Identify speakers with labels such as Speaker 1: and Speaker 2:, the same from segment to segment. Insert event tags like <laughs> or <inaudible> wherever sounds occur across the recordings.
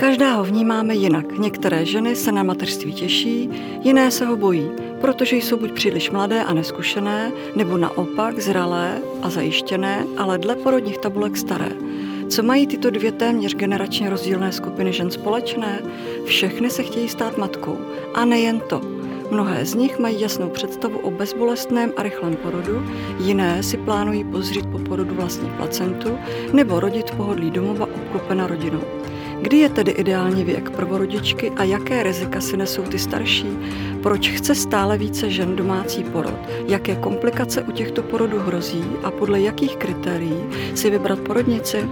Speaker 1: Každá ho vnímáme jinak. Některé ženy se na mateřství těší, jiné se ho bojí, protože jsou buď příliš mladé a neskušené, nebo naopak zralé a zajištěné, ale dle porodních tabulek staré. Co mají tyto dvě téměř generačně rozdílné skupiny žen společné? Všechny se chtějí stát matkou. A nejen to. Mnohé z nich mají jasnou představu o bezbolestném a rychlém porodu, jiné si plánují pozřít po porodu vlastní placentu nebo rodit pohodlí domova obklopena rodinou. Kdy je tedy ideální věk prvorodičky a jaké rizika si nesou ty starší? Proč chce stále více žen domácí porod? Jaké komplikace u těchto porodů hrozí a podle jakých kritérií si vybrat porodnici?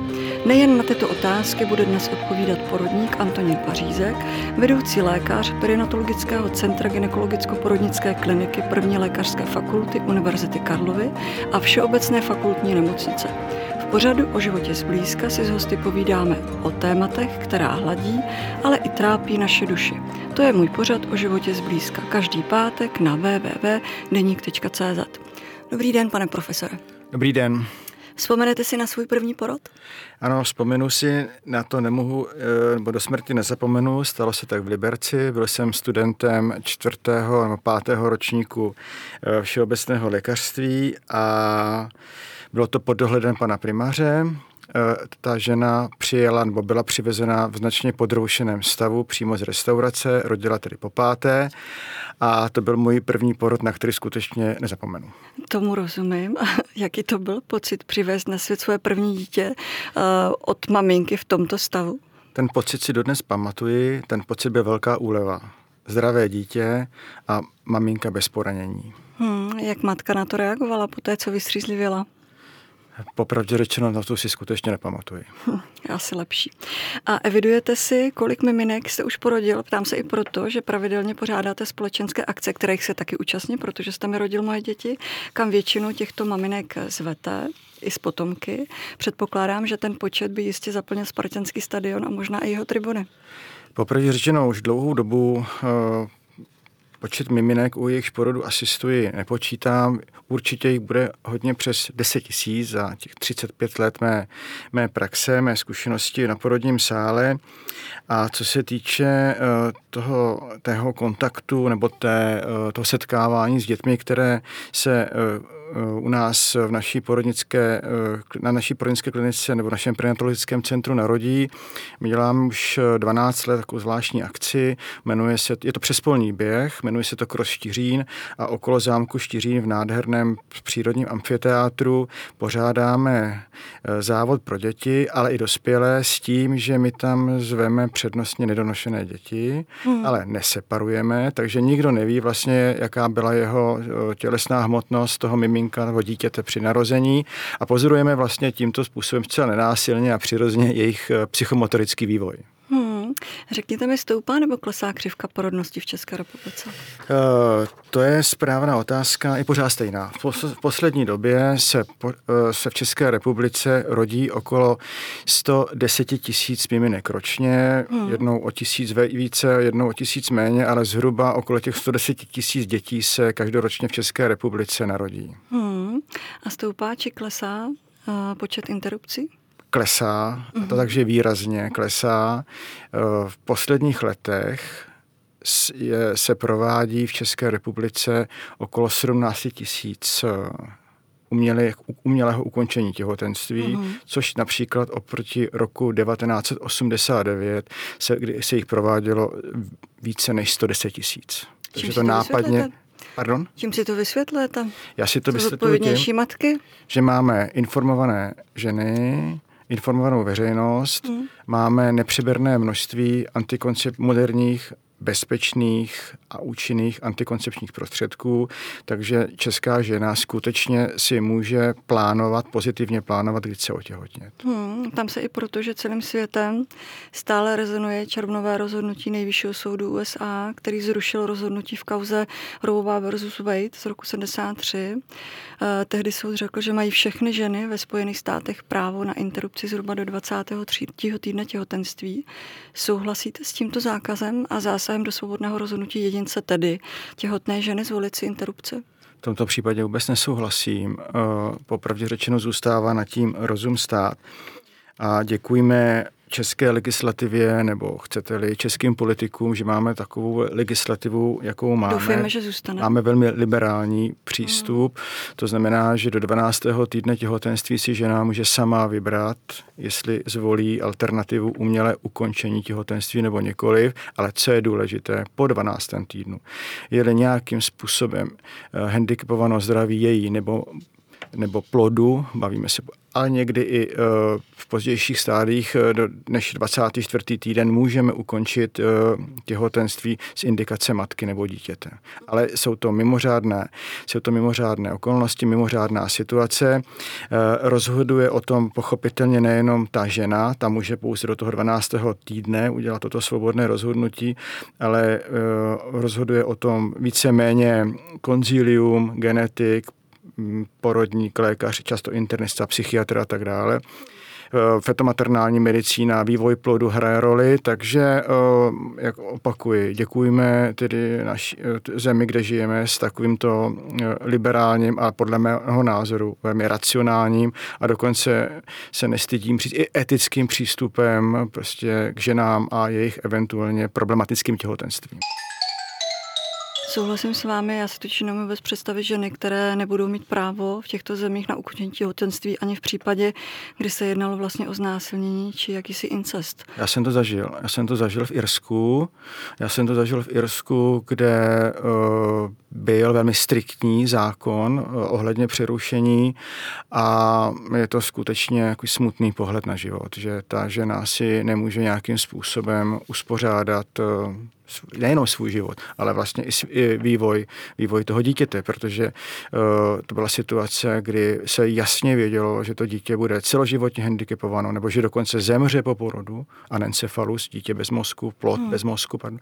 Speaker 1: Nejen na tyto otázky bude dnes odpovídat porodník Antonín Pařízek, vedoucí lékař Perinatologického centra gynekologicko-porodnické kliniky první lékařské fakulty Univerzity Karlovy a Všeobecné fakultní nemocnice pořadu o životě zblízka si s hosty povídáme o tématech, která hladí, ale i trápí naše duši. To je můj pořad o životě zblízka. Každý pátek na www.deník.cz. Dobrý den, pane profesore.
Speaker 2: Dobrý den.
Speaker 1: Vzpomenete si na svůj první porod?
Speaker 2: Ano, vzpomenu si, na to nemohu, eh, nebo do smrti nezapomenu, stalo se tak v Liberci, byl jsem studentem čtvrtého nebo pátého ročníku eh, všeobecného lékařství a bylo to pod dohledem pana primáře. E, ta žena přijela nebo byla přivezena v značně podroušeném stavu přímo z restaurace, rodila tedy po páté a to byl můj první porod, na který skutečně nezapomenu.
Speaker 1: Tomu rozumím. <laughs> Jaký to byl pocit přivést na svět své první dítě uh, od maminky v tomto stavu?
Speaker 2: Ten pocit si dodnes pamatuji, ten pocit byl velká úleva. Zdravé dítě a maminka bez poranění.
Speaker 1: Hmm, jak matka na to reagovala po té, co vystřízlivěla?
Speaker 2: Popravdě řečeno, na to si skutečně nepamatuji.
Speaker 1: Hm, asi lepší. A evidujete si, kolik miminek jste už porodil? Ptám se i proto, že pravidelně pořádáte společenské akce, kterých se taky účastní, protože jste mi rodil moje děti, kam většinu těchto maminek zvete i z potomky. Předpokládám, že ten počet by jistě zaplnil Spartanský stadion a možná i jeho tribuny.
Speaker 2: Popravdě řečeno, už dlouhou dobu eh, Počet miminek u jejich porodu asistuji nepočítám. Určitě jich bude hodně přes 10 tisíc za těch 35 let mé, mé praxe, mé zkušenosti na porodním sále. A co se týče eh, toho, tého kontaktu nebo té, eh, toho setkávání s dětmi, které se eh, u nás v naší porodnické, na naší porodnické klinice nebo v našem prenatologickém centru narodí. My děláme už 12 let takovou zvláštní akci, jmenuje se, je to přespolní běh, jmenuje se to Kros Štiřín a okolo zámku Štiřín v nádherném přírodním amfiteátru pořádáme závod pro děti, ale i dospělé s tím, že my tam zveme přednostně nedonošené děti, hmm. ale neseparujeme, takže nikdo neví vlastně, jaká byla jeho tělesná hmotnost toho miminka nebo dítěte při narození a pozorujeme vlastně tímto způsobem zcela nenásilně a přirozeně jejich psychomotorický vývoj.
Speaker 1: Řekněte mi, stoupá nebo klesá křivka porodnosti v České republice?
Speaker 2: Uh, to je správná otázka, i pořád stejná. V, pos- v poslední době se, po, uh, se v České republice rodí okolo 110 tisíc miminek ročně, hmm. jednou o tisíc více, jednou o tisíc méně, ale zhruba okolo těch 110 tisíc dětí se každoročně v České republice narodí.
Speaker 1: Hmm. A stoupá či klesá uh, počet interrupcí?
Speaker 2: Klesá, a to mhm. takže výrazně klesá. Eh, v posledních letech je, se provádí v České republice okolo 17 tisíc eh, umělé, umělého ukončení těhotenství, uh-huh. což například oproti roku 1989, se, kdy se jich provádělo více než 110 tisíc.
Speaker 1: Takže to nápadně...
Speaker 2: Pardon?
Speaker 1: Čím si to vysvětlujete?
Speaker 2: Já si to vysvětluji tím,
Speaker 1: matky?
Speaker 2: že máme informované ženy, informovanou veřejnost, mm. máme nepřeberné množství antikoncept moderních bezpečných a účinných antikoncepčních prostředků, takže česká žena skutečně si může plánovat, pozitivně plánovat, kdy se otěhotnět.
Speaker 1: Hmm, tam se i proto, že celým světem stále rezonuje červnové rozhodnutí nejvyššího soudu USA, který zrušil rozhodnutí v kauze Roe versus Wade z roku 73. Eh, tehdy soud řekl, že mají všechny ženy ve Spojených státech právo na interrupci zhruba do 23. týdne těhotenství. Souhlasíte s tímto zákazem a zásahem do svobodného rozhodnutí jedince, tedy těhotné ženy zvolit si interrupce?
Speaker 2: V tomto případě vůbec nesouhlasím. Eh, popravdě řečeno zůstává na tím rozum stát. A děkujeme české legislativě, nebo chcete-li českým politikům, že máme takovou legislativu, jakou máme.
Speaker 1: Doufujeme, že zůstane.
Speaker 2: Máme velmi liberální přístup. Mm. To znamená, že do 12. týdne těhotenství si žena může sama vybrat, jestli zvolí alternativu umělé ukončení těhotenství nebo nikoliv, ale co je důležité, po 12. týdnu. Je-li nějakým způsobem uh, handicapované zdraví její nebo nebo plodu, bavíme se, ale někdy i uh, v pozdějších stádiích do, než 24. týden můžeme ukončit uh, těhotenství z indikace matky nebo dítěte. Ale jsou to mimořádné, jsou to mimořádné okolnosti, mimořádná situace. Rozhoduje o tom pochopitelně nejenom ta žena, ta může pouze do toho 12. týdne udělat toto svobodné rozhodnutí, ale rozhoduje o tom víceméně konzílium, genetik, porodník, lékař, často internista, psychiatr a tak dále. E, fetomaternální medicína, vývoj plodu hraje roli, takže, e, jak opakuji, děkujeme tedy naší e, zemi, kde žijeme, s takovýmto liberálním a podle mého názoru velmi racionálním a dokonce se nestydím říct i etickým přístupem prostě k ženám a jejich eventuálně problematickým těhotenstvím.
Speaker 1: Souhlasím s vámi, já si totiž nemůžu vůbec představit ženy, které nebudou mít právo v těchto zemích na ukončení těhotenství ani v případě, kdy se jednalo vlastně o znásilnění či jakýsi incest.
Speaker 2: Já jsem to zažil. Já jsem to zažil v Irsku. Já jsem to zažil v Irsku, kde uh, byl velmi striktní zákon uh, ohledně přerušení a je to skutečně jako smutný pohled na život, že ta žena si nemůže nějakým způsobem uspořádat uh, nejenom svůj život, ale vlastně i vývoj, vývoj toho dítěte, protože uh, to byla situace, kdy se jasně vědělo, že to dítě bude celoživotně handicapováno, nebo že dokonce zemře po porodu, anencefalus, dítě bez mozku, plod hmm. bez mozku, pardon.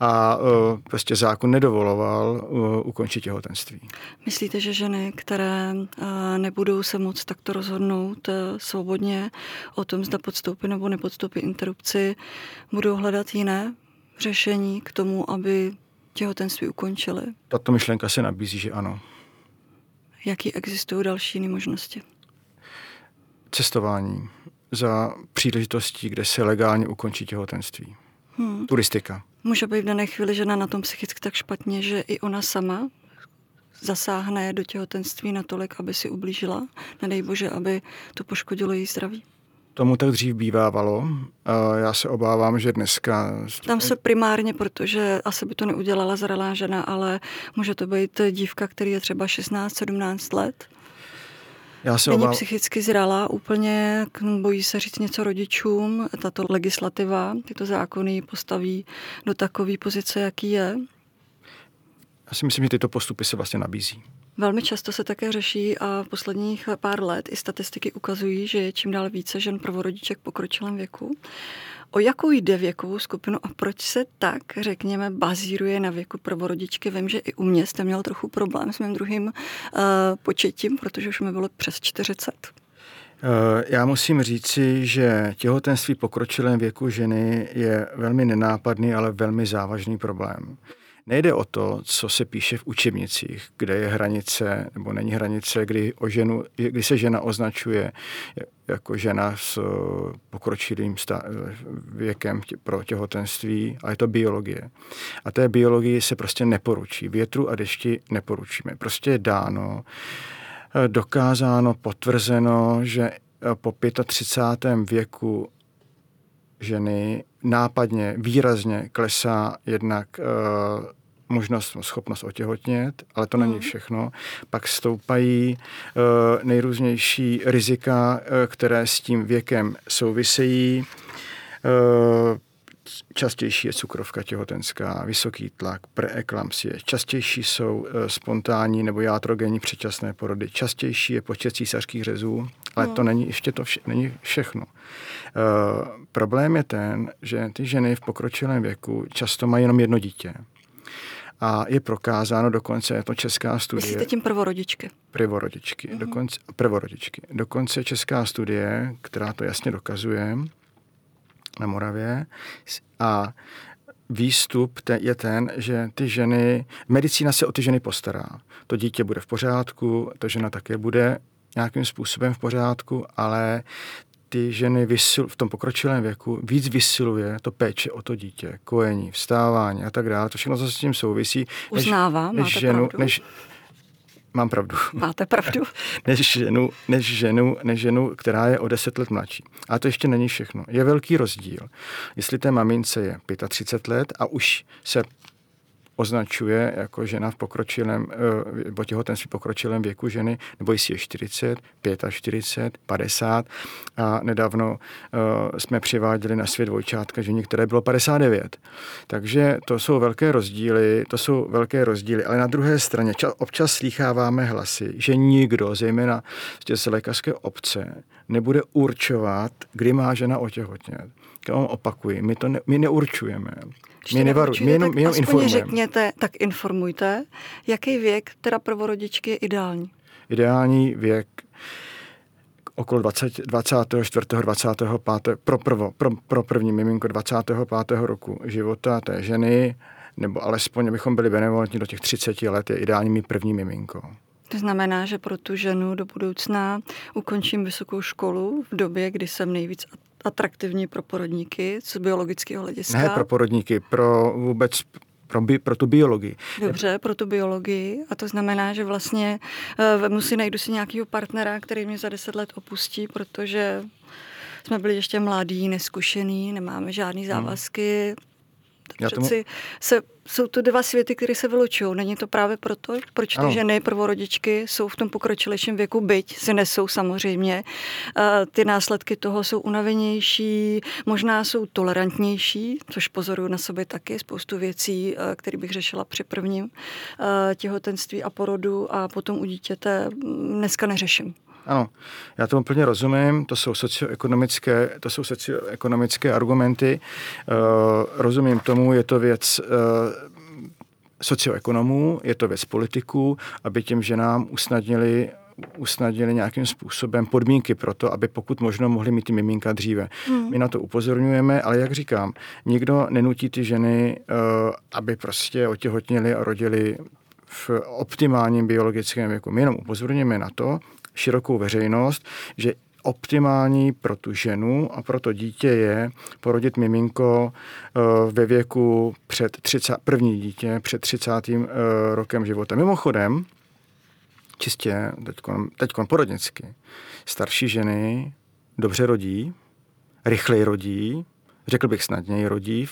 Speaker 2: A uh, prostě zákon nedovoloval uh, ukončit těhotenství.
Speaker 1: Myslíte, že ženy, které uh, nebudou se moc takto rozhodnout uh, svobodně o tom, zda podstoupí nebo nepodstoupí interrupci, budou hledat jiné řešení k tomu, aby těhotenství ukončili?
Speaker 2: Tato myšlenka se nabízí, že ano.
Speaker 1: Jaký existují další jiné možnosti?
Speaker 2: Cestování za příležitostí, kde se legálně ukončí těhotenství. Hmm. Turistika.
Speaker 1: Může být v dané chvíli žena na tom psychicky tak špatně, že i ona sama zasáhne do těhotenství natolik, aby si ublížila, nedej bože, aby to poškodilo její zdraví?
Speaker 2: Tomu tak dřív bývávalo. Já se obávám, že dneska...
Speaker 1: Tam se primárně, protože asi by to neudělala zralá žena, ale může to být dívka, který je třeba 16-17 let. Já se Není psychicky zralá úplně, bojí se říct něco rodičům. Tato legislativa, tyto zákony postaví do takové pozice, jaký je.
Speaker 2: Já si myslím, že tyto postupy se vlastně nabízí.
Speaker 1: Velmi často se také řeší a v posledních pár let i statistiky ukazují, že je čím dál více žen prvorodiček v pokročilém věku. O jakou jde věkovou skupinu a proč se tak, řekněme, bazíruje na věku prvorodičky? Vím, že i u mě jste měl trochu problém s mým druhým uh, početím, protože už mi bylo přes 40.
Speaker 2: Eh, já musím říci, že těhotenství pokročilém věku ženy je velmi nenápadný, ale velmi závažný problém. Nejde o to, co se píše v učebnicích, kde je hranice nebo není hranice, kdy, o ženu, kdy se žena označuje jako žena s eh, pokročilým věkem pro těhotenství, a je to biologie. A té biologii se prostě neporučí. Větru a dešti neporučíme. Prostě je dáno, eh, dokázáno, potvrzeno, že eh, po 35. věku ženy nápadně, výrazně klesá jednak uh, možnost, schopnost otěhotnět, ale to mm. není všechno. Pak stoupají uh, nejrůznější rizika, uh, které s tím věkem souvisejí. Uh, Častější je cukrovka těhotenská, vysoký tlak, preeklampsie. Častější jsou e, spontánní nebo játrogenní předčasné porody. Častější je počet císařských řezů, ale to hmm. není ještě to vše, není všechno. E, problém je ten, že ty ženy v pokročilém věku často mají jenom jedno dítě. A je prokázáno dokonce, je to česká studie.
Speaker 1: Myslíte tím prvorodičky?
Speaker 2: Prvorodičky, mm-hmm. dokonce, prvorodičky. Dokonce česká studie, která to jasně dokazuje, na Moravě a výstup je ten, že ty ženy, medicína se o ty ženy postará. To dítě bude v pořádku, ta žena také bude nějakým způsobem v pořádku, ale ty ženy vysil, v tom pokročilém věku víc vysiluje to péče o to dítě, kojení, vstávání a tak dále. To všechno zase s tím souvisí.
Speaker 1: Uznávám, než, než ženu, pravdu. Než,
Speaker 2: Mám pravdu.
Speaker 1: Máte pravdu. <laughs>
Speaker 2: než, ženu, než, ženu, než ženu, která je o 10 let mladší. A to ještě není všechno. Je velký rozdíl, jestli té mamince je 35 let a už se označuje jako žena v pokročilém, eh, nebo těhotenství v pokročilém věku ženy, nebo jestli je 40, 45, 50. A nedávno uh, jsme přiváděli na svět dvojčátka žení, které bylo 59. Takže to jsou velké rozdíly, to jsou velké rozdíly, ale na druhé straně ča, občas slýcháváme hlasy, že nikdo, zejména z lékařské obce, nebude určovat, kdy má žena otěhotnět. Vám opakuji, my to ne, my neurčujeme.
Speaker 1: Když my nevarujeme, my jenom, my jenom informujeme. řekněte, tak informujte, jaký věk teda prvorodičky je ideální?
Speaker 2: Ideální věk okolo 20, 24. 25. Pro, prvo, pro, pro první miminko 25. roku života té ženy, nebo alespoň, abychom byli benevolentní do těch 30 let, je ideální mít první miminko.
Speaker 1: To znamená, že pro tu ženu do budoucna ukončím vysokou školu v době, kdy jsem nejvíc atraktivní pro porodníky z biologického hlediska.
Speaker 2: Ne pro porodníky, pro vůbec pro, bi, pro tu biologii.
Speaker 1: Dobře, pro tu biologii. A to znamená, že vlastně uh, musí najdu si nějakého partnera, který mě za deset let opustí, protože jsme byli ještě mladí, neskušený, nemáme žádné hmm. závazky, hmm já tomu... Přeci se, jsou to dva světy, které se vylučují. Není to právě proto, proč ty ano. ženy, prvorodičky, jsou v tom pokročilejším věku, byť si nesou samozřejmě. Ty následky toho jsou unavenější, možná jsou tolerantnější, což pozoruju na sobě taky, spoustu věcí, které bych řešila při prvním těhotenství a porodu a potom u dítěte dneska neřeším.
Speaker 2: Ano, já tomu plně rozumím, to jsou socioekonomické, to jsou socioekonomické argumenty. Uh, rozumím tomu, je to věc uh, socioekonomů, je to věc politiků, aby těm ženám usnadnili usnadnili nějakým způsobem podmínky pro to, aby pokud možno mohli mít ty miminka dříve. Hmm. My na to upozorňujeme, ale jak říkám, nikdo nenutí ty ženy, uh, aby prostě otěhotnili a rodili v optimálním biologickém věku. My jenom upozorňujeme na to, širokou veřejnost, že optimální pro tu ženu a pro to dítě je porodit miminko eh, ve věku před 30, první dítě před 30. Eh, rokem života. Mimochodem, čistě teď porodnicky, starší ženy dobře rodí, rychleji rodí, řekl bych snadněji rodí,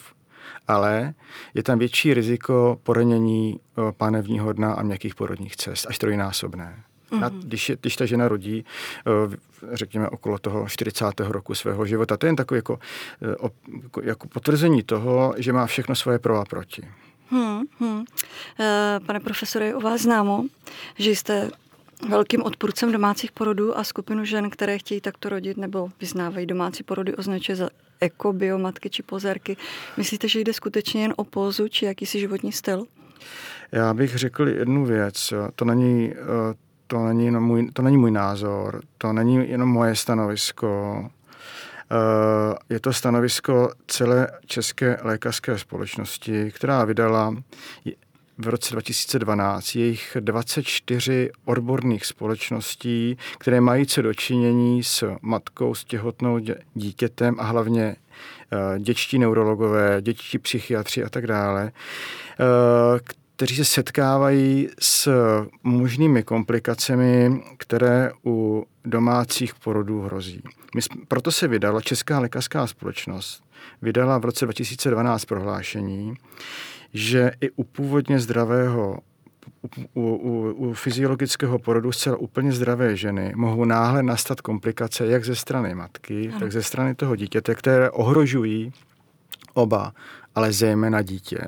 Speaker 2: ale je tam větší riziko poranění eh, pánevního dna a měkkých porodních cest, až trojnásobné. Mm-hmm. Na, když, je, když ta žena rodí, eh, řekněme, okolo toho 40. roku svého života, to je jen takové jako, eh, jako potvrzení toho, že má všechno svoje pro a proti. Hmm, hmm.
Speaker 1: Pane profesore, o vás známo, že jste velkým odpůrcem domácích porodů a skupinu žen, které chtějí takto rodit nebo vyznávají domácí porody, označuje za ekobiomatky či pozerky. Myslíte, že jde skutečně jen o pózu či jakýsi životní styl?
Speaker 2: Já bych řekl jednu věc. To není to není, jenom můj, to není můj názor, to není jenom moje stanovisko. Eh, je to stanovisko celé České lékařské společnosti, která vydala v roce 2012 jejich 24 odborných společností, které mají co dočinění s matkou, s těhotnou dítětem a hlavně eh, dětští neurologové, dětští psychiatři a tak dále, eh, kteří se setkávají s možnými komplikacemi, které u domácích porodů hrozí. My, proto se vydala Česká lékařská společnost, vydala v roce 2012 prohlášení, že i u původně zdravého u, u, u fyziologického porodu zcela úplně zdravé ženy mohou náhle nastat komplikace jak ze strany matky, ano. tak ze strany toho dítěte, které ohrožují oba, ale zejména dítě.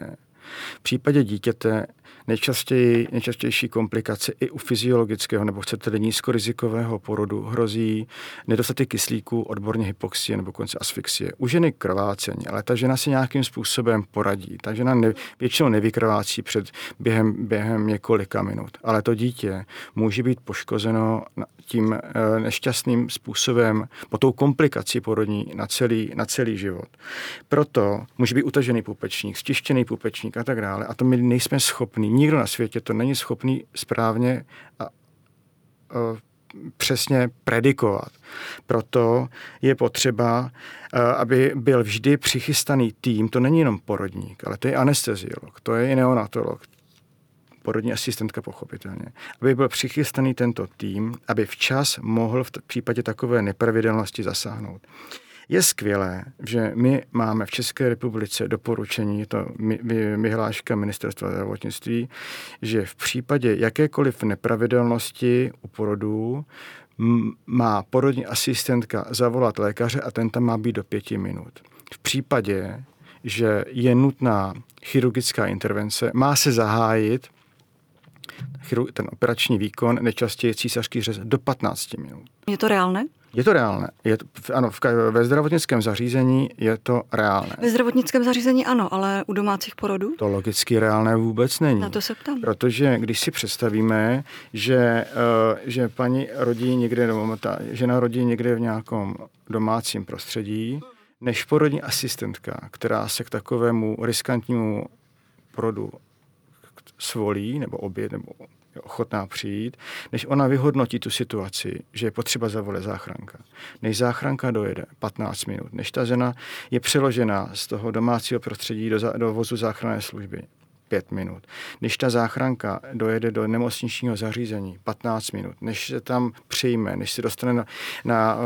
Speaker 2: V případě dítěte nejčastěji, nejčastější komplikace i u fyziologického nebo chcete nízkorizikového porodu hrozí nedostatek kyslíku, odborně hypoxie nebo konce asfixie. U ženy krvácení, ale ta žena si nějakým způsobem poradí. Ta žena ne, většinou nevykrvácí před během, během několika minut, ale to dítě může být poškozeno tím eh, nešťastným způsobem, po tou komplikací porodní na celý, na celý život. Proto může být utažený pupečník, stištěný pupečník a tak dále. A to my nejsme schopni, nikdo na světě to není schopný správně a, a přesně predikovat. Proto je potřeba, aby byl vždy přichystaný tým, to není jenom porodník, ale to je anesteziolog, to je i neonatolog, porodní asistentka pochopitelně, aby byl přichystaný tento tým, aby včas mohl v případě takové nepravidelnosti zasáhnout. Je skvělé, že my máme v České republice doporučení, to vyhláška ministerstva zdravotnictví, že v případě jakékoliv nepravidelnosti u porodů má porodní asistentka zavolat lékaře a ten tam má být do pěti minut. V případě, že je nutná chirurgická intervence, má se zahájit ten operační výkon, nejčastěji císařský řez, do 15 minut.
Speaker 1: Je to reálné?
Speaker 2: Je to reálné. Je to, ano, v, ve zdravotnickém zařízení je to reálné.
Speaker 1: Ve zdravotnickém zařízení ano, ale u domácích porodů?
Speaker 2: To logicky reálné vůbec není.
Speaker 1: Na to se ptám.
Speaker 2: Protože když si představíme, že, uh, že paní rodí někde, ta žena rodí někde v nějakom domácím prostředí, než porodní asistentka, která se k takovému riskantnímu porodu svolí, nebo oběd, nebo je ochotná přijít, než ona vyhodnotí tu situaci, že je potřeba zavolat záchranka. Než záchranka dojede 15 minut, než ta žena je přeložena z toho domácího prostředí do, do vozu záchranné služby pět minut. Než ta záchranka dojede do nemocničního zařízení, 15 minut. Než se tam přijme, než se dostane na, na uh,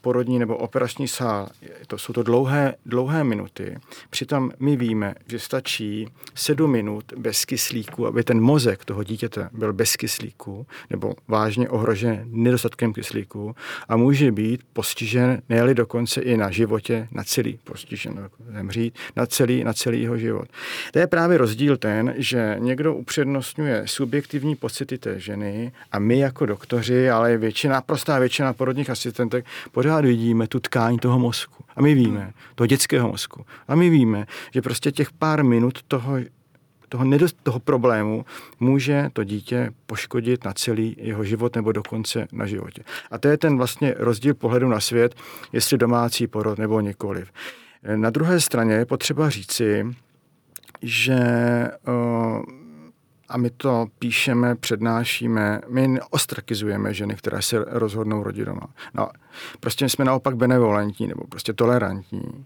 Speaker 2: porodní nebo operační sál, to jsou to dlouhé, dlouhé minuty. Přitom my víme, že stačí sedm minut bez kyslíku, aby ten mozek toho dítěte byl bez kyslíku nebo vážně ohrožen nedostatkem kyslíku a může být postižen, ne dokonce i na životě, na celý postižen, zemřít, na celý, na celý jeho život. To je právě rozdíl ten, že někdo upřednostňuje subjektivní pocity té ženy a my jako doktoři, ale většina, prostá většina porodních asistentek, pořád vidíme tu tkání toho mozku. A my víme, toho dětského mozku. A my víme, že prostě těch pár minut toho toho, nedost, toho problému může to dítě poškodit na celý jeho život nebo dokonce na životě. A to je ten vlastně rozdíl pohledu na svět, jestli domácí porod nebo nikoliv. Na druhé straně je potřeba říci, že uh, a my to píšeme, přednášíme, my neostrakizujeme ženy, které se rozhodnou rodit doma. No, prostě jsme naopak benevolentní nebo prostě tolerantní,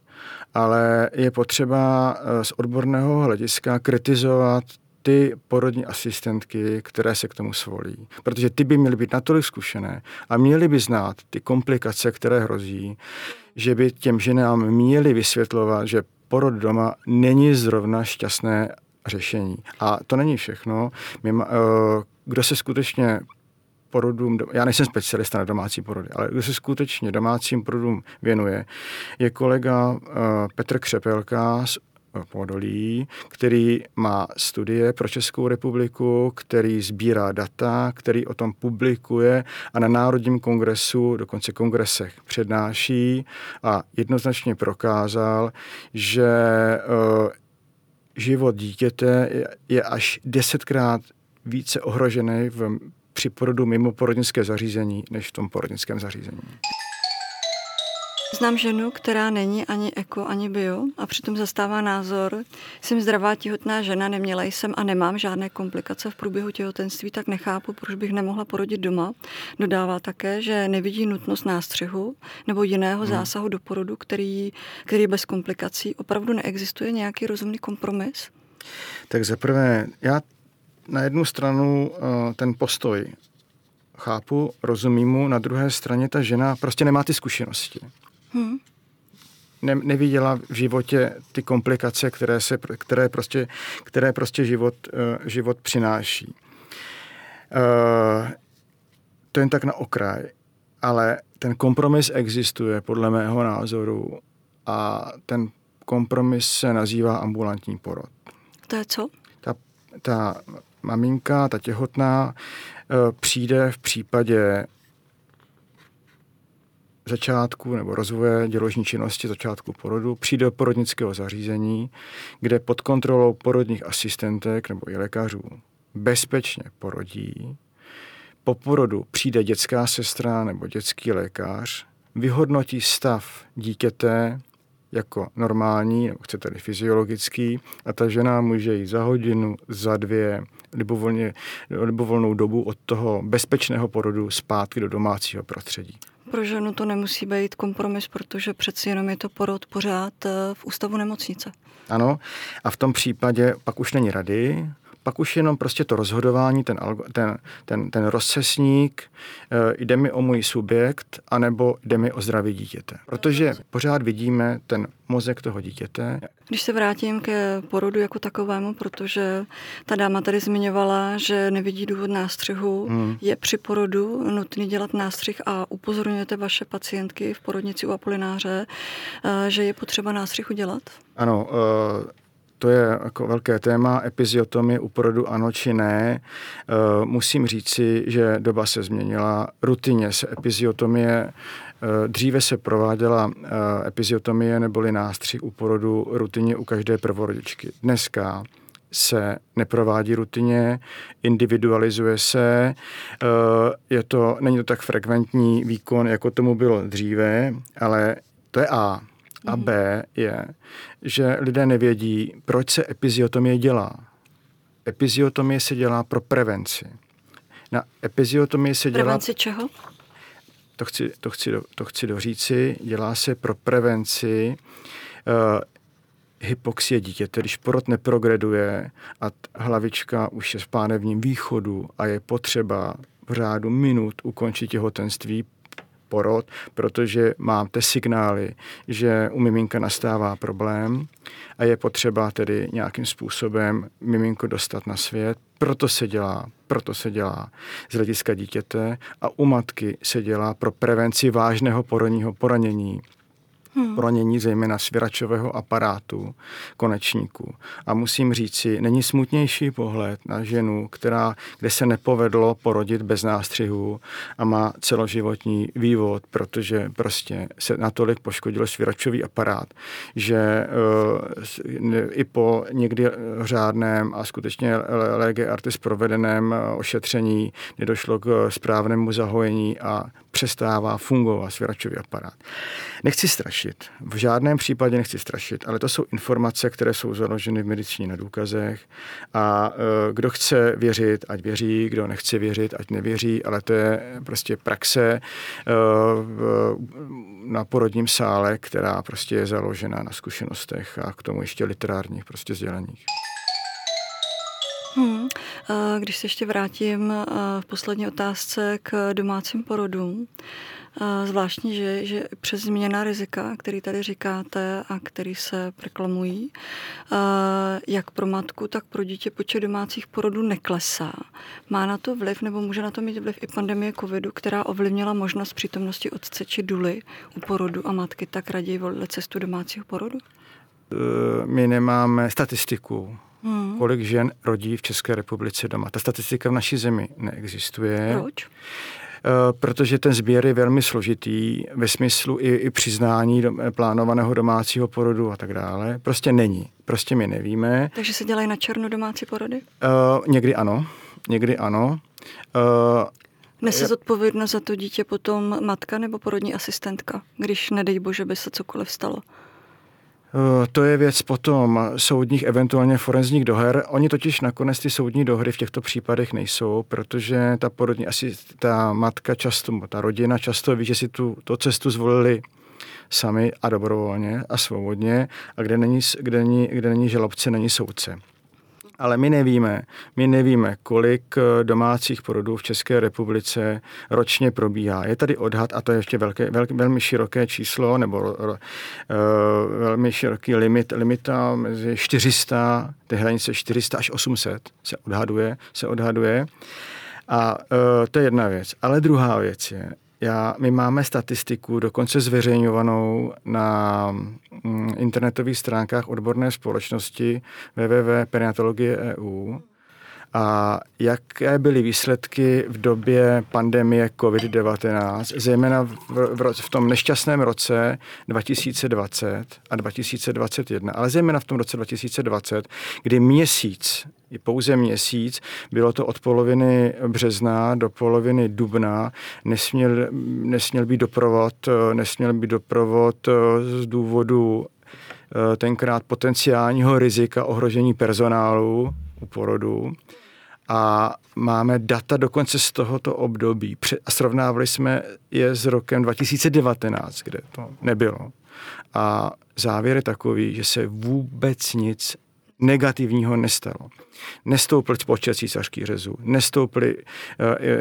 Speaker 2: ale je potřeba uh, z odborného hlediska kritizovat ty porodní asistentky, které se k tomu svolí. Protože ty by měly být natolik zkušené a měly by znát ty komplikace, které hrozí, že by těm ženám měli vysvětlovat, že porod doma není zrovna šťastné řešení. A to není všechno. My, uh, kdo se skutečně porodům, já nejsem specialista na domácí porody, ale kdo se skutečně domácím porodům věnuje, je kolega uh, Petr Křepelka z Podolí, který má studie pro Českou republiku, který sbírá data, který o tom publikuje a na Národním kongresu, dokonce kongresech přednáší a jednoznačně prokázal, že uh, život dítěte je až desetkrát více ohrožený v, při porodu mimo porodnické zařízení, než v tom porodnickém zařízení.
Speaker 1: Znám ženu, která není ani eko, ani bio a přitom zastává názor, jsem zdravá těhotná žena, neměla jsem a nemám žádné komplikace v průběhu těhotenství, tak nechápu, proč bych nemohla porodit doma. Dodává také, že nevidí nutnost nástřihu nebo jiného hmm. zásahu do porodu, který, který bez komplikací. Opravdu neexistuje nějaký rozumný kompromis?
Speaker 2: Tak zaprvé, já na jednu stranu eh, ten postoj chápu, rozumím mu, na druhé straně ta žena prostě nemá ty zkušenosti. Hmm. Ne, neviděla v životě ty komplikace, které, se, které, prostě, které prostě život, uh, život přináší. Uh, to jen tak na okraj, ale ten kompromis existuje podle mého názoru a ten kompromis se nazývá ambulantní porod.
Speaker 1: To je co?
Speaker 2: Ta, ta maminka, ta těhotná, uh, přijde v případě začátku nebo rozvoje děložní činnosti, začátku porodu, přijde do porodnického zařízení, kde pod kontrolou porodních asistentek nebo i lékařů bezpečně porodí. Po porodu přijde dětská sestra nebo dětský lékař, vyhodnotí stav dítěte jako normální, nebo chcete-li fyziologický, a ta žena může jít za hodinu, za dvě, libovolně, libovolnou dobu od toho bezpečného porodu zpátky do domácího prostředí.
Speaker 1: Pro ženu to nemusí být kompromis, protože přeci jenom je to porod pořád eh, v ústavu nemocnice.
Speaker 2: Ano, a v tom případě pak už není rady, pak už jenom prostě to rozhodování, ten, ten, ten, ten rozcesník, eh, jde mi o můj subjekt, anebo jde mi o zdraví dítěte. Protože pořád vidíme ten mozek toho dítěte.
Speaker 1: Když se vrátím ke porodu jako takovému, protože ta dáma tady zmiňovala, že nevidí důvod nástřihu, hmm. je při porodu nutný dělat nástřih a upozorňujete vaše pacientky v porodnici u Apolináře, eh, že je potřeba nástřih udělat?
Speaker 2: Ano, eh, to je jako velké téma, epiziotomie u porodu ano či ne. E, musím říci, že doba se změnila. Rutině se epiziotomie, e, dříve se prováděla e, epiziotomie neboli nástřih u porodu rutině u každé prvorodičky. Dneska se neprovádí rutině, individualizuje se, je to, není to tak frekventní výkon, jako tomu bylo dříve, ale to je A. A B je, že lidé nevědí, proč se epiziotomie dělá. Epiziotomie se dělá pro prevenci. Na epiziotomii se
Speaker 1: dělá... Prevenci čeho?
Speaker 2: To chci, to, chci, to chci doříci. Dělá se pro prevenci uh, hypoxie dítěte, když porod neprogreduje a hlavička už je v pánevním východu a je potřeba v řádu minut ukončit těhotenství, porod, protože máte signály, že u miminka nastává problém a je potřeba tedy nějakým způsobem miminko dostat na svět. Proto se dělá, proto se dělá z hlediska dítěte a u matky se dělá pro prevenci vážného porodního poranění hmm. pronění zejména svěračového aparátu konečníku. A musím říci, není smutnější pohled na ženu, která, kde se nepovedlo porodit bez nástřihu a má celoživotní vývod, protože prostě se natolik poškodil svěračový aparát, že uh, i po někdy řádném a skutečně lege artis provedeném ošetření nedošlo k správnému zahojení a přestává fungovat svěračový aparát. Nechci strašit, v žádném případě nechci strašit, ale to jsou informace, které jsou založeny v medicíně na důkazech a e, kdo chce věřit, ať věří, kdo nechce věřit, ať nevěří, ale to je prostě praxe e, na porodním sále, která prostě je založena na zkušenostech a k tomu ještě literárních prostě sděleních.
Speaker 1: Hmm. Když se ještě vrátím v poslední otázce k domácím porodům, zvláštní, že, že přes změna rizika, který tady říkáte a který se reklamují, jak pro matku, tak pro dítě počet domácích porodů neklesá. Má na to vliv, nebo může na to mít vliv i pandemie covidu, která ovlivnila možnost přítomnosti otce či duly u porodu a matky tak raději volili cestu domácího porodu?
Speaker 2: My nemáme statistiku Hmm. Kolik žen rodí v České republice doma? Ta statistika v naší zemi neexistuje.
Speaker 1: Proč?
Speaker 2: Eh, protože ten sběr je velmi složitý ve smyslu i, i přiznání do, plánovaného domácího porodu a tak dále. Prostě není. Prostě my nevíme.
Speaker 1: Takže se dělají na černo domácí porody?
Speaker 2: Uh, někdy ano. Někdy ano.
Speaker 1: Uh, Nese zodpovědnost za to dítě potom matka nebo porodní asistentka, když nedej bože by se cokoliv stalo?
Speaker 2: Eh, to je věc potom soudních, eventuálně forenzních doher. Oni totiž nakonec ty soudní dohry v těchto případech nejsou, protože ta porodní, asi ta matka často, ta rodina často ví, že si tu to cestu zvolili sami a dobrovolně a svobodně a kde není, kde není, kde není žalobce, není soudce ale my nevíme, my nevíme, kolik eh, domácích porodů v České republice ročně probíhá. Je tady odhad, a to je ještě velké, velké, velmi široké číslo, nebo uh, velmi široký limit, limita mezi 400, ty hranice 400 až 800 se odhaduje, se odhaduje. A uh, to je jedna věc. Ale druhá věc je, já, my máme statistiku dokonce zveřejňovanou na mm, internetových stránkách odborné společnosti www.perinatologie.eu a jaké byly výsledky v době pandemie COVID-19, zejména v, v, v tom nešťastném roce 2020 a 2021, ale zejména v tom roce 2020, kdy měsíc pouze měsíc, bylo to od poloviny března do poloviny dubna, nesměl, nesměl být doprovod, nesměl být doprovod z důvodu tenkrát potenciálního rizika ohrožení personálu u porodu a máme data dokonce z tohoto období. A srovnávali jsme je s rokem 2019, kde to nebylo. A závěr je takový, že se vůbec nic negativního nestalo. Nestoupl počet císařských řezů, nestouply uh,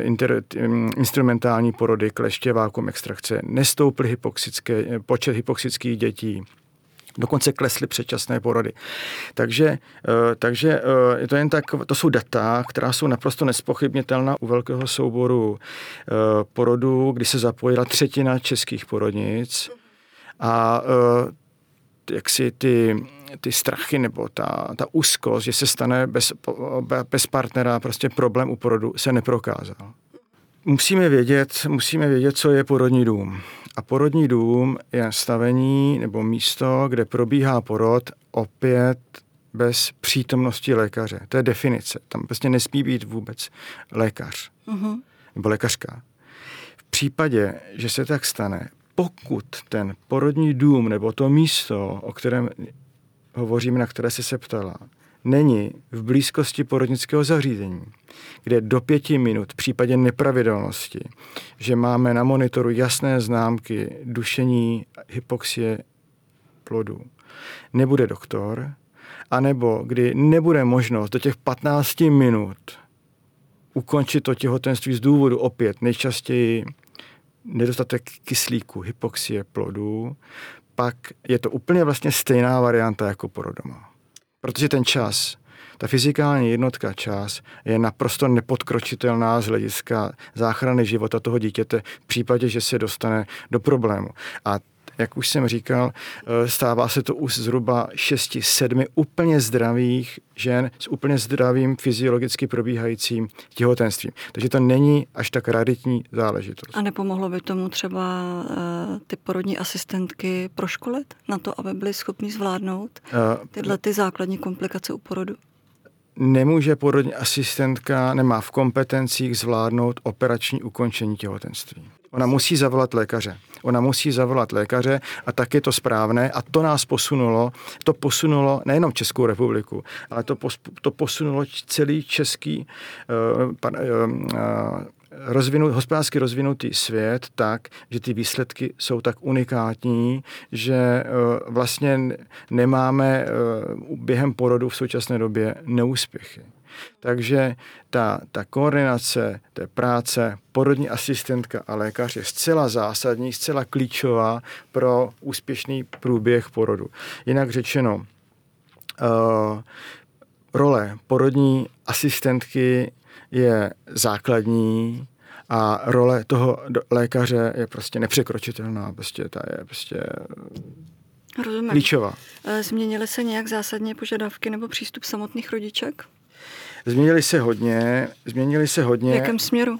Speaker 2: inter, um, instrumentální porody, kleště, vákum, extrakce, nestouply hypoxické, počet hypoxických dětí, Dokonce klesly předčasné porody. Takže, uh, takže uh, to, jen tak, to jsou data, která jsou naprosto nespochybnitelná u velkého souboru uh, porodů, kdy se zapojila třetina českých porodnic a jak si ty, ty strachy nebo ta, ta úzkost, že se stane bez, bez partnera prostě problém u porodu, se neprokázal. Musíme vědět, musíme vědět, co je porodní dům. A porodní dům je stavení nebo místo, kde probíhá porod opět bez přítomnosti lékaře. To je definice. Tam prostě nesmí být vůbec lékař uh-huh. nebo lékařka. V případě, že se tak stane, pokud ten porodní dům nebo to místo, o kterém hovoříme, na které se ptala, není v blízkosti porodnického zařízení, kde do pěti minut v případě nepravidelnosti, že máme na monitoru jasné známky dušení hypoxie plodu, nebude doktor, anebo kdy nebude možnost do těch 15 minut ukončit to těhotenství z důvodu opět nejčastěji nedostatek kyslíku, hypoxie plodů, pak je to úplně vlastně stejná varianta jako porodoma. Protože ten čas, ta fyzikální jednotka čas je naprosto nepodkročitelná z hlediska záchrany života toho dítěte v případě, že se dostane do problému. A jak už jsem říkal, eh, stává se to už zhruba 6-7 úplně zdravých žen s úplně zdravým fyziologicky probíhajícím těhotenstvím. Takže to není až tak raritní záležitost.
Speaker 1: A nepomohlo by tomu třeba uh, ty porodní asistentky proškolit na to, aby byly schopni zvládnout uh, tyhle ty základní komplikace u porodu?
Speaker 2: Nemůže porodní asistentka, nemá v kompetencích zvládnout operační ukončení těhotenství. Ona musí zavolat lékaře. Ona musí zavolat lékaře a tak je to správné a to nás posunulo, to posunulo nejenom Českou republiku, ale to, pos, to posunulo celý český uh, pan, uh, uh, rozvinu, hospodářsky rozvinutý svět tak, že ty výsledky jsou tak unikátní, že vlastně nemáme během porodu v současné době neúspěchy. Takže ta, ta koordinace té práce, porodní asistentka a lékař je zcela zásadní, zcela klíčová pro úspěšný průběh porodu. Jinak řečeno, uh, role porodní asistentky je základní a role toho lékaře je prostě nepřekročitelná. Prostě ta je prostě Rozumím. klíčová.
Speaker 1: Eh, změnily se nějak zásadně požadavky nebo přístup samotných rodiček?
Speaker 2: Změnili se hodně, změnili se hodně.
Speaker 1: V jakém směru?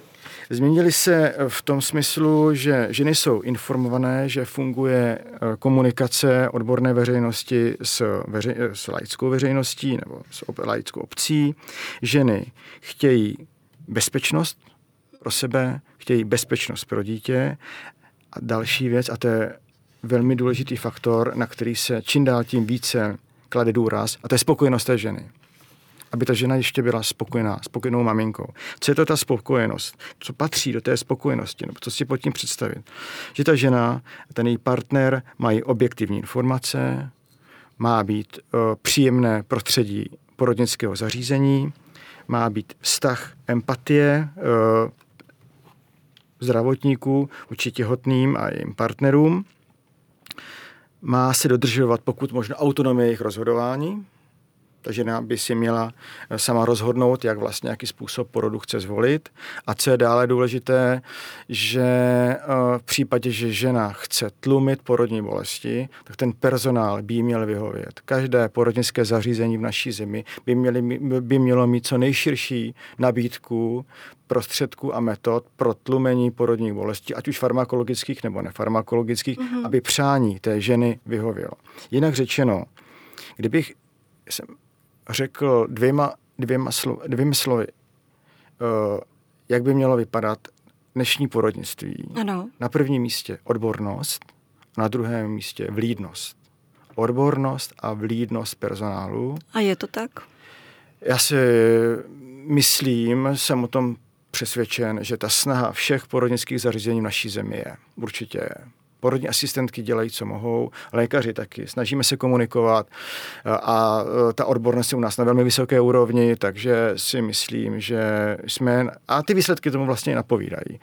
Speaker 2: Změnili se v tom smyslu, že ženy jsou informované, že funguje eh, komunikace odborné veřejnosti s, veřej, s laickou veřejností nebo s laickou obcí. Ženy chtějí bezpečnost pro sebe, chtějí bezpečnost pro dítě. A další věc, a to je velmi důležitý faktor, na který se čím dál tím více klade důraz, a to je spokojenost té ženy aby ta žena ještě byla spokojená, spokojenou maminkou. Co je to ta spokojenost? Co patří do té spokojenosti? No, co si pod tím představit? Že ta žena, ten její partner mají objektivní informace, má být uh, příjemné prostředí porodnického zařízení, má být vztah empatie uh, zdravotníků vůči těhotným a jejím partnerům, má se dodržovat pokud možno autonomie jejich rozhodování, ta žena by si měla eh, sama rozhodnout, jak vlastně, jaký způsob porodu chce zvolit. A co je dále důležité, že eh, v případě, že žena chce tlumit porodní bolesti, tak ten personál by měl vyhovět. Každé porodnické zařízení v naší zemi by, měli, by mělo mít co nejširší nabídku prostředků a metod pro tlumení porodních bolestí, ať už farmakologických nebo nefarmakologických, mm-hmm. aby přání té ženy vyhovělo. Jinak řečeno, kdybych jsem řekl dvěma, dvěma, slo, dvěma slovy, uh, jak by mělo vypadat dnešní porodnictví.
Speaker 1: Ano.
Speaker 2: Na prvním místě odbornost, na druhém místě vlídnost. odbornost a vlídnost personálu.
Speaker 1: A je to tak?
Speaker 2: Já si myslím, jsem o tom přesvědčen, že ta snaha všech porodnických zařízení v naší zemi je. Určitě je. Porodní asistentky dělají, co mohou, lékaři taky. Snažíme se komunikovat a ta odbornost je u nás na velmi vysoké úrovni, takže si myslím, že jsme, a ty výsledky tomu vlastně napovídají.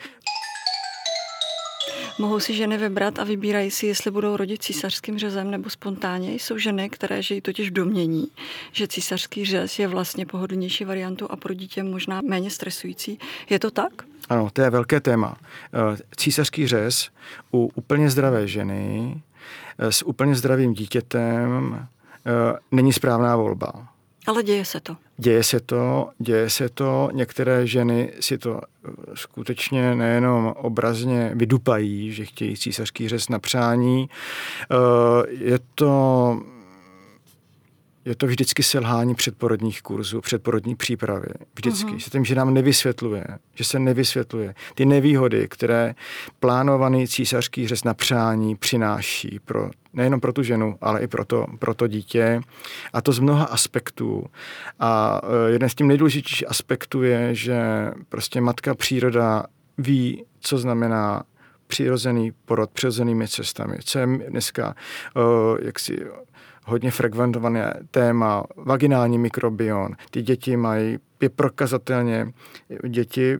Speaker 1: Mohou si ženy vybrat a vybírají si, jestli budou rodit císařským řezem nebo spontánně. Jsou ženy, které žijí totiž domění, že císařský řez je vlastně pohodlnější variantou a pro dítě možná méně stresující. Je to tak?
Speaker 2: Ano, to je velké téma. Eh, císařský řez u úplně zdravé ženy eh, s úplně zdravým dítětem eh, není správná volba.
Speaker 1: Ale děje se to.
Speaker 2: Děje se to, děje se to. Některé ženy si to skutečně nejenom obrazně vydupají, že chtějí císařský řez na přání. Je to je to vždycky selhání předporodních kurzů, předporodní přípravy. Vždycky. Uh-huh. Se tím, že nám nevysvětluje, že se nevysvětluje ty nevýhody, které plánovaný císařský řez na přání přináší pro, nejenom pro tu ženu, ale i pro to, pro to dítě. A to z mnoha aspektů. A e, jeden z tím nejdůležitějších aspektů je, že prostě matka příroda ví, co znamená přirozený porod přirozenými cestami. Co je dneska uh, jaksi hodně frekventované téma, vaginální mikrobion. Ty děti mají, je prokazatelně děti e,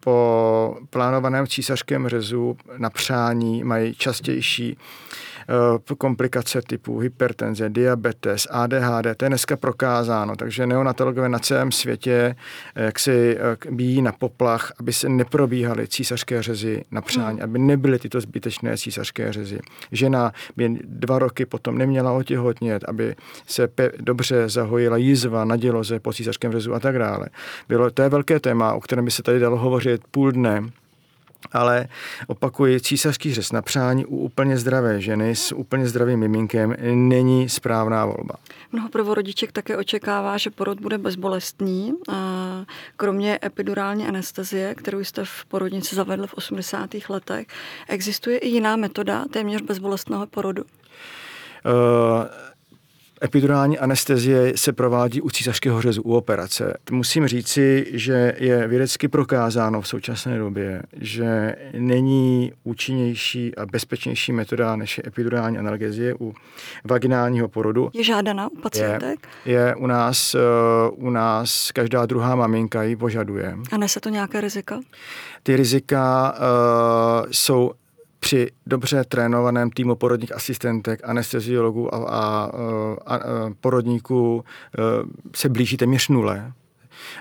Speaker 2: po plánovaném císařském řezu na přání mají častější Eh, komplikace typu hypertenze, diabetes, ADHD, to je dneska prokázáno, takže neonatologové na celém světě eh, jak si eh, bíjí na poplach, aby se neprobíhaly císařské řezy na přání, mm. aby nebyly tyto zbytečné císařské řezy. Žena by dva roky potom neměla otěhotnět, aby se pe- dobře zahojila jízva na děloze po císařském řezu a tak dále. Bylo, to je velké téma, o kterém by se tady dalo hovořit půl dne, ale opakuji, císařský řez na přání u úplně zdravé ženy s úplně zdravým miminkem není správná volba.
Speaker 1: Mnoho prvorodiček také očekává, že porod bude bezbolestný. Kromě epidurální anestezie, kterou jste v porodnici zavedl v 80. letech, existuje i jiná metoda téměř bezbolestného porodu? Uh,
Speaker 2: Epidurální anestezie se provádí u císařského řezu, u operace. Musím říci, že je vědecky prokázáno v současné době, že není účinnější a bezpečnější metoda než je epidurální analgezie u vaginálního porodu.
Speaker 1: Je žádaná u pacientek?
Speaker 2: Je, je u nás, uh, u nás každá druhá maminka ji požaduje.
Speaker 1: A nese to nějaké rizika?
Speaker 2: Ty rizika uh, jsou při dobře trénovaném týmu porodních asistentek, anesteziologů a, a, a, a porodníků e, se blíží téměř nule.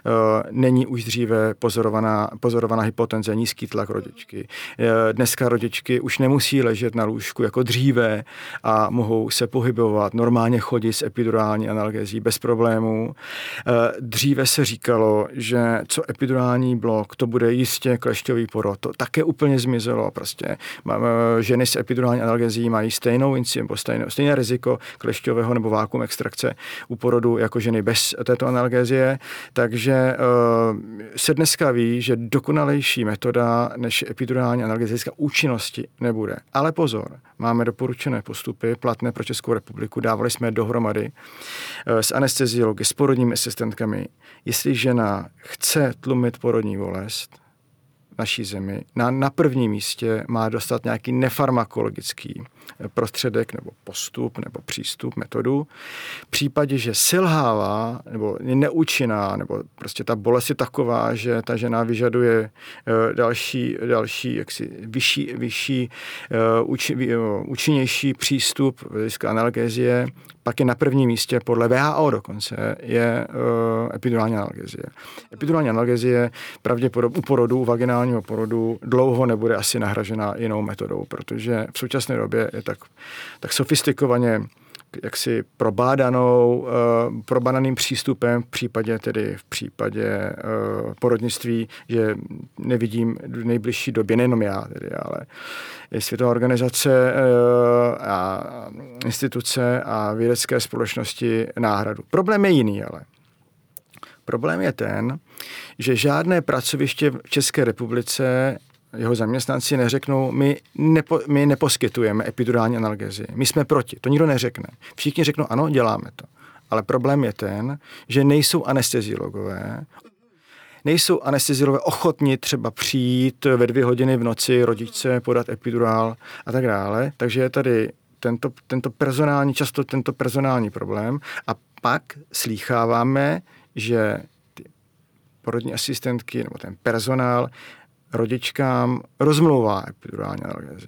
Speaker 2: Eh, není už dříve pozorovaná, pozorovaná hypotenze, nízký tlak rodičky. Eh, dneska rodičky už nemusí ležet na lůžku jako dříve a mohou se pohybovat, normálně chodit s epidurální analgezí bez problémů. Eh, dříve se říkalo, že co epidurální blok, to bude jistě klešťový porod. To také úplně zmizelo. Prostě ženy s epidurální analgezí mají stejnou incidenci, stejné, stejné riziko klešťového nebo vákum extrakce u porodu jako ženy bez této analgezie. Takže takže uh, se dneska ví, že dokonalejší metoda než epidurální analgezická účinnosti nebude. Ale pozor, máme doporučené postupy platné pro Českou republiku, dávali jsme dohromady uh, s anesteziology, s porodními asistentkami. Jestli žena chce tlumit porodní bolest, naší zemi, na, na prvním místě má dostat nějaký nefarmakologický prostředek nebo postup nebo přístup, metodu. V případě, že selhává nebo je neúčinná nebo prostě ta bolest je taková, že ta žena vyžaduje eh, další, další jaksi vyšší, vyšší eh, účinnější přístup z pak je na prvním místě podle VHO dokonce je uh, epidurální analgezie. Epidurální analgezie pravděpodobně u porodu, u vaginálního porodu dlouho nebude asi nahražena jinou metodou, protože v současné době je tak, tak sofistikovaně jaksi probádanou, uh, probádaným přístupem v případě tedy v případě uh, porodnictví, že nevidím v nejbližší době, nejenom já tedy, ale i Světová organizace uh, a instituce a vědecké společnosti náhradu. Problém je jiný, ale. Problém je ten, že žádné pracoviště v České republice jeho zaměstnanci neřeknou, my, nepo, my neposkytujeme epidurální analgezi, my jsme proti, to nikdo neřekne. Všichni řeknou, ano, děláme to. Ale problém je ten, že nejsou anesteziologové, nejsou anesteziologové ochotni třeba přijít ve dvě hodiny v noci rodičce podat epidurál a tak dále. Takže je tady tento, tento personální, často tento personální problém a pak slýcháváme, že ty porodní asistentky nebo ten personál rodičkám rozmlouvá epidurální analgézi.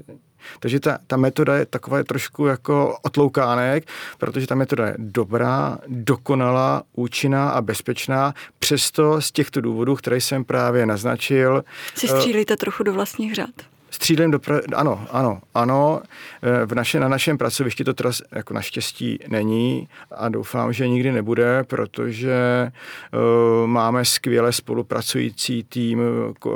Speaker 2: Takže ta, ta metoda je taková trošku jako otloukánek, protože ta metoda je dobrá, dokonalá, účinná a bezpečná. Přesto z těchto důvodů, které jsem právě naznačil...
Speaker 1: Si střílíte uh, trochu do vlastních řád
Speaker 2: střídem do... Pra... Ano, ano, ano. Eh, v naše, na našem pracovišti to teda jako naštěstí není a doufám, že nikdy nebude, protože uh, máme skvěle spolupracující tým uh,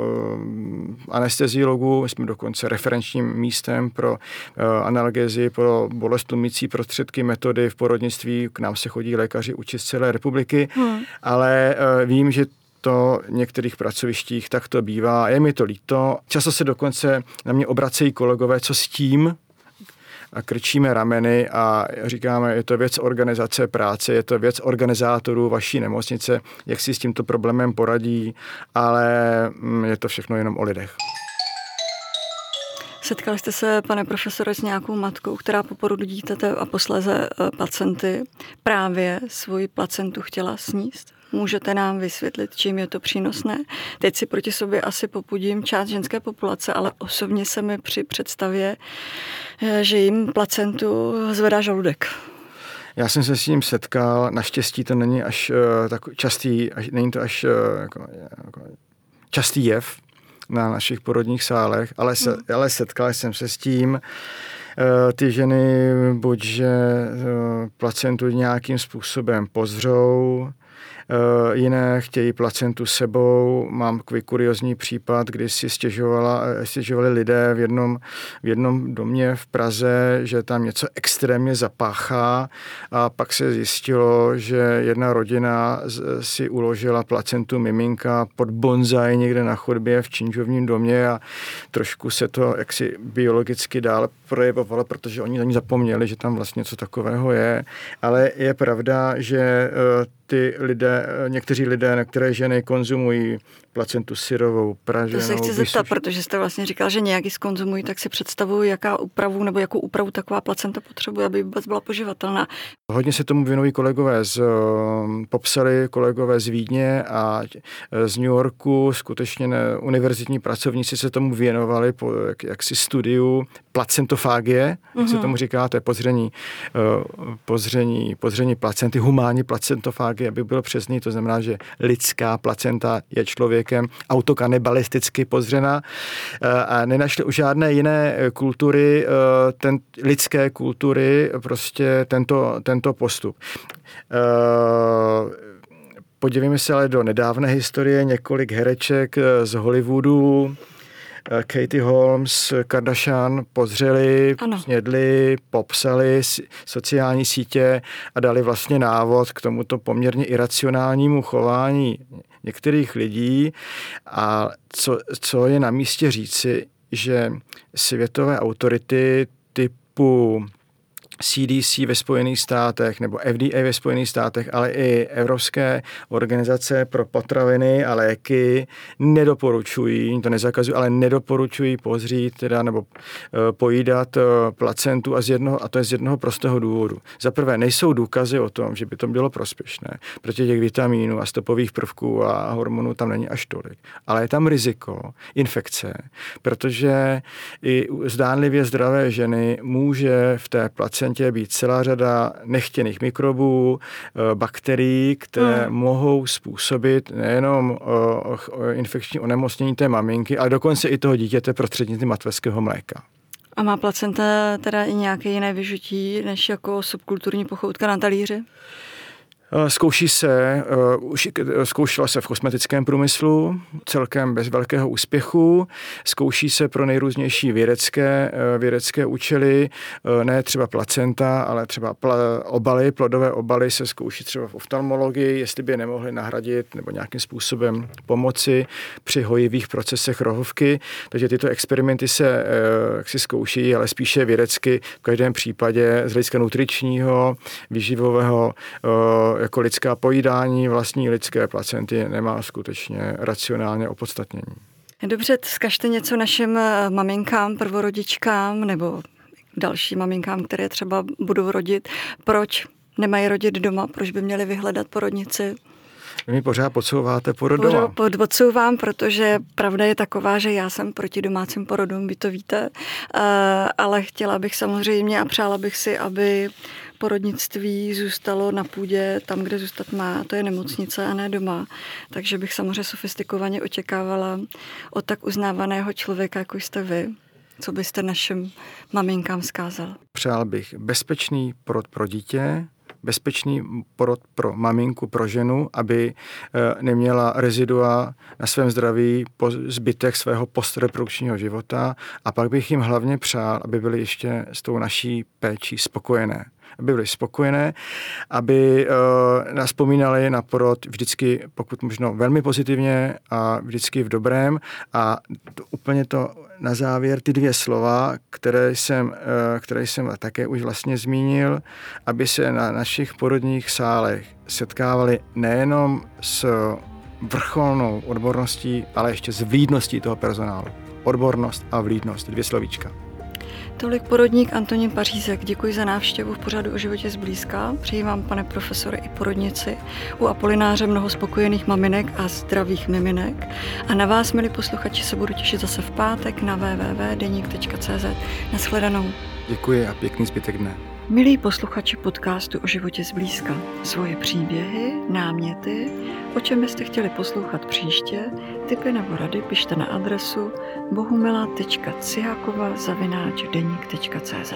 Speaker 2: anesteziologů, jsme dokonce referenčním místem pro uh, analgezi, pro bolest tlumící prostředky, metody v porodnictví. K nám se chodí lékaři učit z celé republiky, hmm. ale uh, vím, že to některých pracovištích tak to bývá. Je mi to líto. Často se dokonce na mě obracejí kolegové, co s tím, a krčíme rameny a říkáme, je to věc organizace práce, je to věc organizátorů vaší nemocnice, jak si s tímto problémem poradí, ale mm, je to všechno jenom o lidech.
Speaker 1: Setkali jste se, pane profesore, s nějakou matkou, která po porodu dítěte a posléze eh, pacienty právě svoji placentu chtěla sníst? Můžete nám vysvětlit, čím je to přínosné? Teď si proti sobě asi popudím část ženské populace, ale osobně se mi při představě, eh, že jim placentu zvedá žaludek.
Speaker 2: Já jsem se s ním setkal, naštěstí to není až uh, tak častý, až, není to až uh, jako, jako častý jev na našich porodních sálech, ale, se, hmm. ale setkal jsem se s tím. Uh, ty ženy buď, že placentu nějakým způsobem pozřou, jiné chtějí placentu sebou. Mám takový kuriozní případ, kdy si stěžovala, eh, stěžovali lidé v jednom, v jednom domě v Praze, že tam něco extrémně zapáchá a pak se zjistilo, že jedna rodina si uložila placentu miminka pod bonzaj někde na chodbě v činžovním domě a trošku se to jaksi biologicky dál projevovalo, protože oni na ní zapomněli, že tam vlastně něco takového je. Ale je pravda, že eh, ty lidé, někteří lidé, některé ženy konzumují placentu syrovou, praženou.
Speaker 1: To se chci zeptat, protože jste vlastně říkal, že nějaký skonzumují, tak si představuju, jaká úpravu nebo jakou úpravu taková placenta potřebuje, aby vůbec byla poživatelná.
Speaker 2: Hodně se tomu věnují kolegové z, um, popsali kolegové z Vídně a eh, z New Yorku, skutečně ne, univerzitní pracovníci se tomu věnovali po jak, jaksi studiu placentofágie, mm-hmm. jak se mhm. tomu říká, to je pozření, uh, pozření, pozření placenty, humánní placentofágie, aby bylo přesný, to znamená, že lidská placenta je člověkem autokanibalisticky pozřena uh, a nenašli u žádné jiné kultury, uh, ten, lidské kultury, prostě tento, tento postup. Podívejme se ale do nedávné historie, několik hereček z Hollywoodu, Eh, Katie Holmes, Kardashian pozřeli, ano. snědli, popsali sociální sítě a dali vlastně návod k tomuto poměrně iracionálnímu chování některých lidí. A co, co je na místě říci, že světové autority typu CDC ve Spojených státech nebo FDA ve Spojených státech, ale i Evropské organizace pro potraviny a léky nedoporučují, to nezakazují, ale nedoporučují pozřít teda, nebo uh, pojídat uh, placentu a, z jednoho, a to je z jednoho prostého důvodu. Za prvé, nejsou důkazy o tom, že by to bylo prospěšné, protože těch vitamínů a stopových prvků a hormonů tam není až tolik. Ale je tam riziko infekce, protože i zdánlivě zdravé ženy může v té placentě placentě být celá řada nechtěných mikrobů, eh, bakterií, které mm. mohou způsobit nejenom eh, infekční onemocnění té maminky, ale dokonce i toho dítěte prostřednictvím materského mléka.
Speaker 1: A má placenta teda i nějaké jiné vyžití než jako subkulturní pochoutka na talíři?
Speaker 2: Eh, zkouší se, eh, zkoušela se v kosmetickém průmyslu, celkem bez velkého úspěchu. Zkouší se pro nejrůznější vědecké, eh, vědecké účely, ne třeba placenta, ale třeba obaly, plodové obaly se zkouší třeba v oftalmologii, jestli by je nemohli nahradit nebo nějakým způsobem pomoci při hojivých procesech rohovky. Takže tyto experimenty se jak si zkouší, ale spíše vědecky v každém případě z hlediska nutričního, výživového jako lidská pojídání vlastní lidské placenty nemá skutečně racionálně opodstatnění.
Speaker 1: Dobře, zkažte něco našim eh, maminkám, prvorodičkám nebo dalším maminkám, které třeba budou rodit. Proč nemají rodit doma? Proč by měli vyhledat porodnici?
Speaker 2: Vy mi pořád podsouváte porod doma.
Speaker 1: Pod, podsouvám, protože pravda je taková, že já jsem proti domácím porodům, vy to víte, uh, ale chtěla bych samozřejmě a přála bych si, aby porodnictví zůstalo na půdě tam, kde zůstat má, to je nemocnice a ne doma. Takže bych samozřejmě sofistikovaně očekávala od tak uznávaného člověka, jako jste vy, co byste našim maminkám zkázal?
Speaker 2: Přál bych bezpečný porod pro dítě, bezpečný porod pro maminku, pro ženu, aby eh, neměla rezidua na svém zdraví po zbytek svého postreprodukčního života a pak bych jim hlavně přál, aby byli ještě s tou naší péčí spokojené aby byly spokojené, aby uh, nás vzpomínali na porod vždycky, pokud možno velmi pozitivně a vždycky v dobrém a to, úplně to na závěr ty dvě slova, které jsem, uh, které jsem také už vlastně zmínil, aby se na našich porodních sálech setkávali nejenom s vrcholnou odborností, ale ještě s vlídností toho personálu. Odbornost a vlídnost, dvě slovíčka.
Speaker 1: Tolik porodník Antonín Pařízek. Děkuji za návštěvu v pořadu o životě zblízka. Přeji vám, pane profesore, i porodnici. U Apolináře mnoho spokojených maminek a zdravých miminek. A na vás, milí posluchači, se budu těšit zase v pátek na www.denik.cz. Naschledanou.
Speaker 2: Děkuji a pěkný zbytek dne.
Speaker 1: Milí posluchači podcastu o životě zblízka, svoje příběhy, náměty, o čem byste chtěli poslouchat příště, typy nebo rady pište na adresu deník.cz.